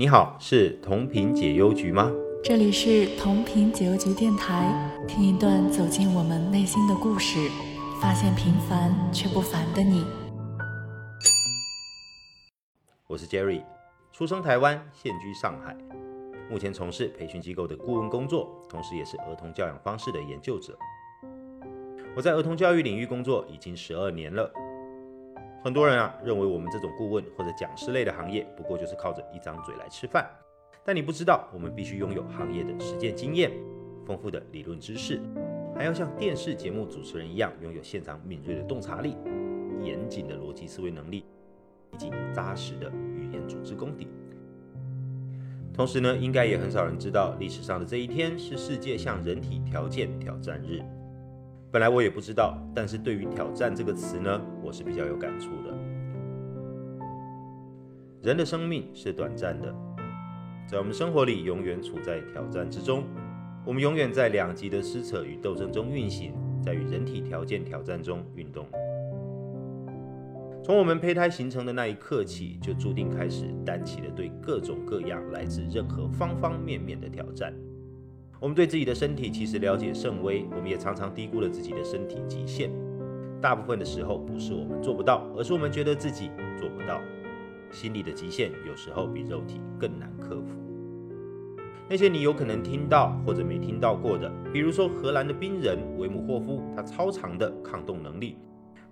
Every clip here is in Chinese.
你好，是同频解忧局吗？这里是同频解忧局电台，听一段走进我们内心的故事，发现平凡却不凡的你。我是 Jerry，出生台湾，现居上海，目前从事培训机构的顾问工作，同时也是儿童教养方式的研究者。我在儿童教育领域工作已经十二年了。很多人啊认为我们这种顾问或者讲师类的行业，不过就是靠着一张嘴来吃饭。但你不知道，我们必须拥有行业的实践经验、丰富的理论知识，还要像电视节目主持人一样，拥有现场敏锐的洞察力、严谨的逻辑思维能力，以及扎实的语言组织功底。同时呢，应该也很少人知道，历史上的这一天是世界向人体条件挑战日。本来我也不知道，但是对于“挑战”这个词呢，我是比较有感触的。人的生命是短暂的，在我们生活里永远处在挑战之中，我们永远在两极的撕扯与斗争中运行，在与人体条件挑战中运动。从我们胚胎形成的那一刻起，就注定开始担起了对各种各样来自任何方方面面的挑战。我们对自己的身体其实了解甚微，我们也常常低估了自己的身体极限。大部分的时候不是我们做不到，而是我们觉得自己做不到。心理的极限有时候比肉体更难克服。那些你有可能听到或者没听到过的，比如说荷兰的冰人维姆霍夫，他超长的抗冻能力；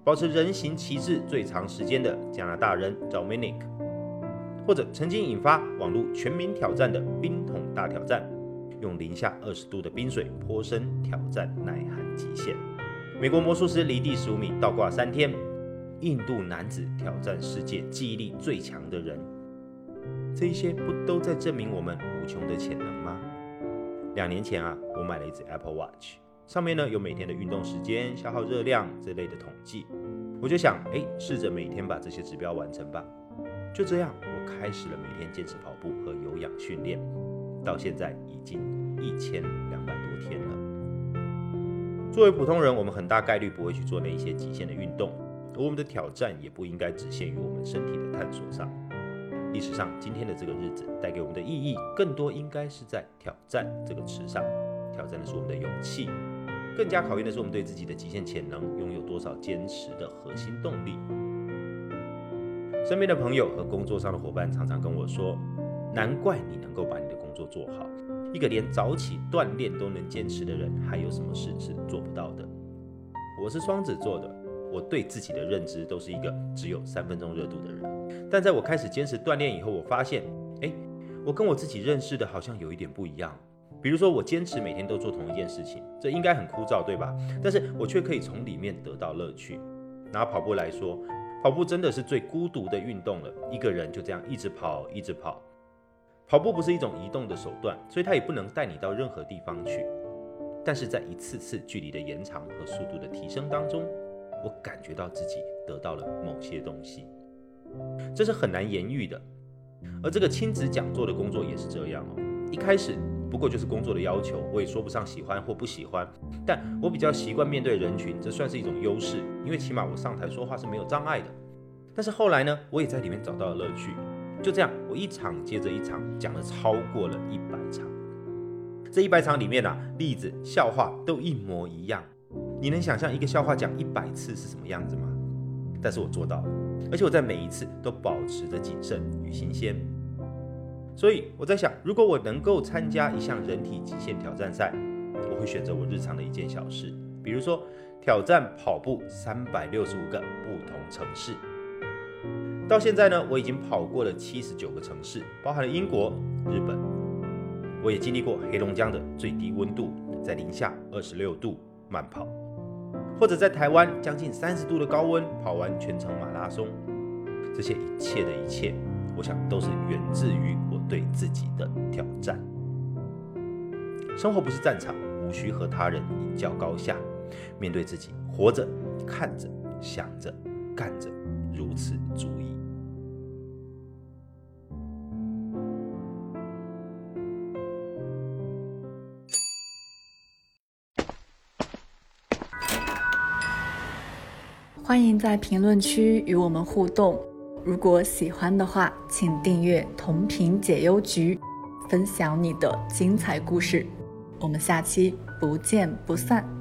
保持人形旗帜最长时间的加拿大人 Dominic，或者曾经引发网络全民挑战的冰桶大挑战。用零下二十度的冰水泼身挑战耐寒极限。美国魔术师离地十五米倒挂三天。印度男子挑战世界记忆力最强的人。这一些不都在证明我们无穷的潜能吗？两年前啊，我买了一只 Apple Watch，上面呢有每天的运动时间、消耗热量这类的统计。我就想，哎，试着每天把这些指标完成吧。就这样，我开始了每天坚持跑步和有氧训练。到现在已经一千两百多天了。作为普通人，我们很大概率不会去做那一些极限的运动，而我们的挑战也不应该只限于我们身体的探索上。历史上，今天的这个日子带给我们的意义，更多应该是在“挑战”这个词上。挑战的是我们的勇气，更加考验的是我们对自己的极限潜能拥有多少坚持的核心动力。身边的朋友和工作上的伙伴常常跟我说。难怪你能够把你的工作做好。一个连早起锻炼都能坚持的人，还有什么事是做不到的？我是双子座的，我对自己的认知都是一个只有三分钟热度的人。但在我开始坚持锻炼以后，我发现，哎，我跟我自己认识的好像有一点不一样。比如说，我坚持每天都做同一件事情，这应该很枯燥，对吧？但是我却可以从里面得到乐趣。拿跑步来说，跑步真的是最孤独的运动了，一个人就这样一直跑，一直跑。跑步不是一种移动的手段，所以它也不能带你到任何地方去。但是在一次次距离的延长和速度的提升当中，我感觉到自己得到了某些东西，这是很难言喻的。而这个亲子讲座的工作也是这样哦。一开始不过就是工作的要求，我也说不上喜欢或不喜欢，但我比较习惯面对人群，这算是一种优势，因为起码我上台说话是没有障碍的。但是后来呢，我也在里面找到了乐趣。就这样，我一场接着一场讲了超过了一百场。这一百场里面啊，例子、笑话都一模一样。你能想象一个笑话讲一百次是什么样子吗？但是我做到了，而且我在每一次都保持着谨慎与新鲜。所以我在想，如果我能够参加一项人体极限挑战赛，我会选择我日常的一件小事，比如说挑战跑步三百六十五个不同城市。到现在呢，我已经跑过了七十九个城市，包含了英国、日本。我也经历过黑龙江的最低温度在零下二十六度慢跑，或者在台湾将近三十度的高温跑完全程马拉松。这些一切的一切，我想都是源自于我对自己的挑战。生活不是战场，无需和他人一较高下。面对自己，活着、看着、想着、干着，如此足矣。欢迎在评论区与我们互动，如果喜欢的话，请订阅同频解忧局，分享你的精彩故事。我们下期不见不散。